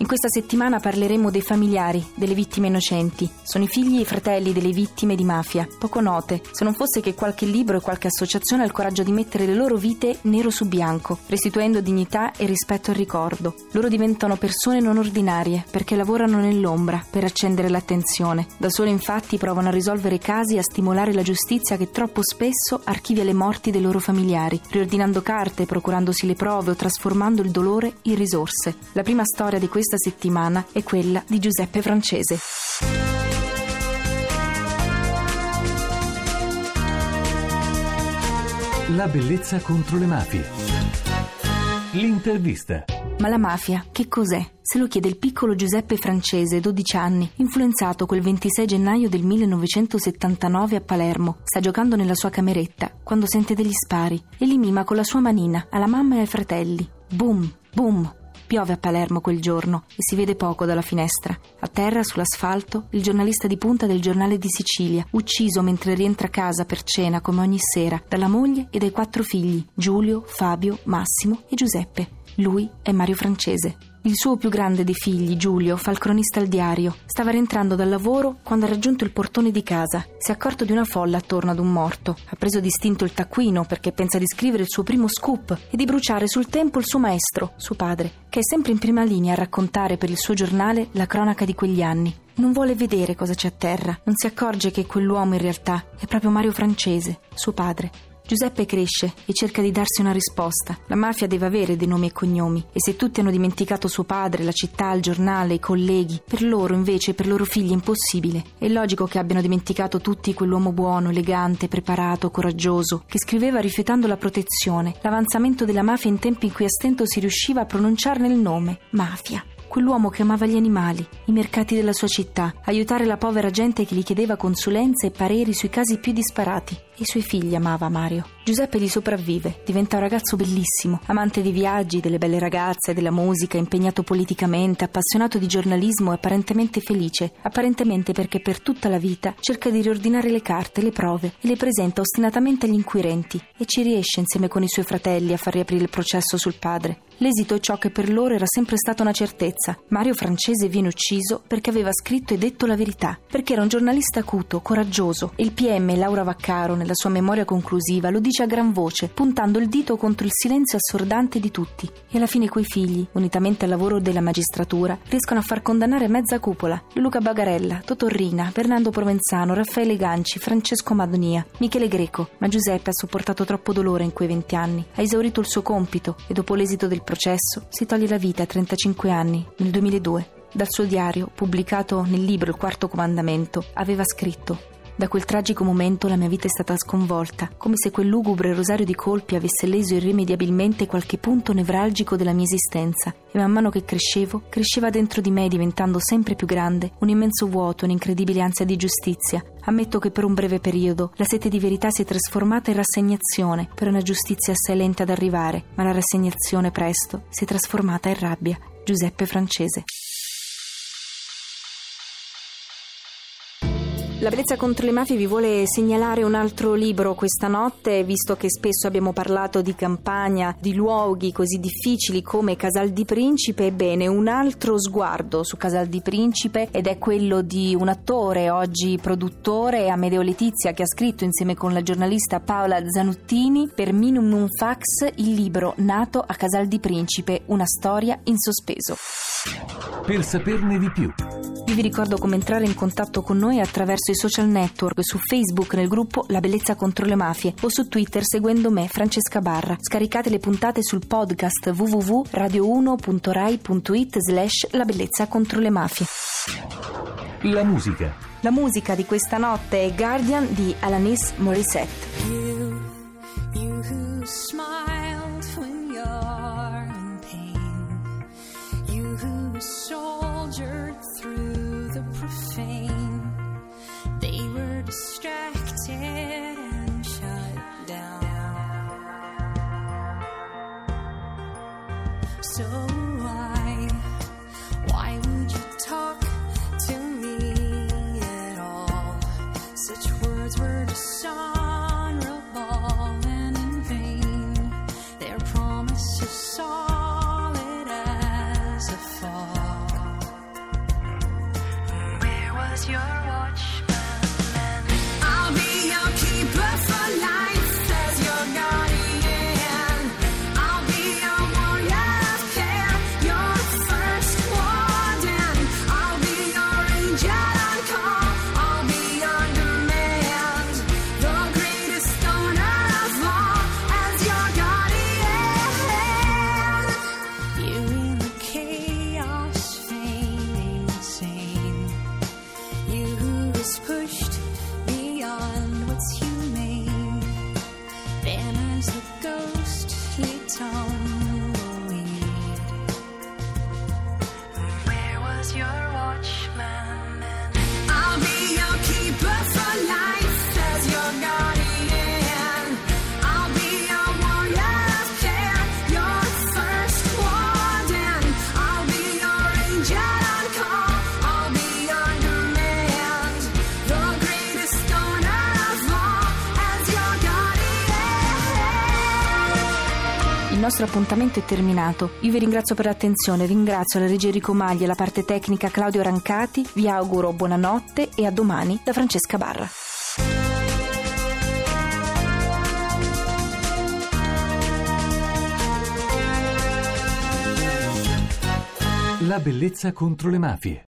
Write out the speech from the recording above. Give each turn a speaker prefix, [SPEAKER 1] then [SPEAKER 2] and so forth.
[SPEAKER 1] In questa settimana parleremo dei familiari, delle vittime innocenti. Sono i figli e i fratelli delle vittime di mafia, poco note, se non fosse che qualche libro e qualche associazione ha il coraggio di mettere le loro vite nero su bianco, restituendo dignità e rispetto al ricordo. Loro diventano persone non ordinarie, perché lavorano nell'ombra, per accendere l'attenzione. Da sole infatti provano a risolvere casi e a stimolare la giustizia che troppo spesso archivia le morti dei loro familiari, riordinando carte, procurandosi le prove o trasformando il dolore in risorse. La prima storia di questa questa settimana è quella di Giuseppe Francese.
[SPEAKER 2] La bellezza contro le mafie. L'intervista.
[SPEAKER 1] Ma la mafia, che cos'è? Se lo chiede il piccolo Giuseppe Francese, 12 anni, influenzato quel 26 gennaio del 1979 a Palermo. Sta giocando nella sua cameretta quando sente degli spari e li mima con la sua manina alla mamma e ai fratelli. Boom, boom, Piove a Palermo quel giorno e si vede poco dalla finestra. A terra, sull'asfalto, il giornalista di punta del giornale di Sicilia, ucciso mentre rientra a casa per cena come ogni sera, dalla moglie e dai quattro figli, Giulio, Fabio, Massimo e Giuseppe. Lui è Mario Francese. Il suo più grande dei figli, Giulio, fa il cronista al diario. Stava rientrando dal lavoro quando ha raggiunto il portone di casa. Si è accorto di una folla attorno ad un morto. Ha preso distinto il taccuino perché pensa di scrivere il suo primo scoop e di bruciare sul tempo il suo maestro, suo padre, che è sempre in prima linea a raccontare per il suo giornale la cronaca di quegli anni. Non vuole vedere cosa c'è a terra, non si accorge che quell'uomo in realtà è proprio Mario Francese, suo padre. Giuseppe cresce e cerca di darsi una risposta. La mafia deve avere dei nomi e cognomi e se tutti hanno dimenticato suo padre, la città, il giornale, i colleghi, per loro invece, per loro figli è impossibile. È logico che abbiano dimenticato tutti quell'uomo buono, elegante, preparato, coraggioso, che scriveva rifiutando la protezione, l'avanzamento della mafia in tempi in cui a stento si riusciva a pronunciarne il nome, mafia quell'uomo che amava gli animali, i mercati della sua città, aiutare la povera gente che gli chiedeva consulenze e pareri sui casi più disparati. I suoi figli amava Mario. Giuseppe gli sopravvive, diventa un ragazzo bellissimo, amante di viaggi, delle belle ragazze, della musica, impegnato politicamente, appassionato di giornalismo e apparentemente felice, apparentemente perché per tutta la vita cerca di riordinare le carte, le prove e le presenta ostinatamente agli inquirenti e ci riesce insieme con i suoi fratelli a far riaprire il processo sul padre. L'esito è ciò che per loro era sempre stata una certezza. Mario Francese viene ucciso perché aveva scritto e detto la verità, perché era un giornalista acuto, coraggioso e il PM Laura Vaccaro nella sua memoria conclusiva lo dice a gran voce, puntando il dito contro il silenzio assordante di tutti. E alla fine quei figli, unitamente al lavoro della magistratura, riescono a far condannare mezza cupola. Luca Bagarella, Totorrina, Fernando Provenzano, Raffaele Ganci, Francesco Madonia, Michele Greco. Ma Giuseppe ha sopportato troppo dolore in quei venti anni. Ha esaurito il suo compito e dopo l'esito del processo si toglie la vita a 35 anni, nel 2002. Dal suo diario, pubblicato nel libro Il quarto comandamento, aveva scritto da quel tragico momento la mia vita è stata sconvolta, come se quel lugubre rosario di colpi avesse leso irrimediabilmente qualche punto nevralgico della mia esistenza. E man mano che crescevo, cresceva dentro di me, diventando sempre più grande, un immenso vuoto, un'incredibile ansia di giustizia. Ammetto che per un breve periodo la sete di verità si è trasformata in rassegnazione, per una giustizia assai lenta ad arrivare, ma la rassegnazione presto si è trasformata in rabbia. Giuseppe Francese. La bellezza contro le mafie vi vuole segnalare un altro libro questa notte, visto che spesso abbiamo parlato di campagna, di luoghi così difficili come Casal di Principe. Ebbene, un altro sguardo su Casal di Principe ed è quello di un attore, oggi produttore, Amedeo Letizia, che ha scritto insieme con la giornalista Paola Zanuttini per Minum Non Fax il libro Nato a Casal di Principe, una storia in sospeso.
[SPEAKER 2] Per saperne di più
[SPEAKER 1] io vi ricordo come entrare in contatto con noi attraverso i social network, su Facebook nel gruppo La Bellezza contro le Mafie o su Twitter seguendo me, Francesca Barra. Scaricate le puntate sul podcast www.radio1.rai.it slash La Bellezza contro le Mafie.
[SPEAKER 2] La musica.
[SPEAKER 1] La musica di questa notte è Guardian di Alanis Morissette. You, you who smiled when you're in pain. You who soldiered faint.
[SPEAKER 3] Il nostro appuntamento è terminato. Io vi ringrazio per l'attenzione, ringrazio la regia Enrico Maglia e la parte tecnica Claudio Rancati, vi auguro buonanotte e a domani da Francesca Barra.
[SPEAKER 2] La bellezza contro le mafie.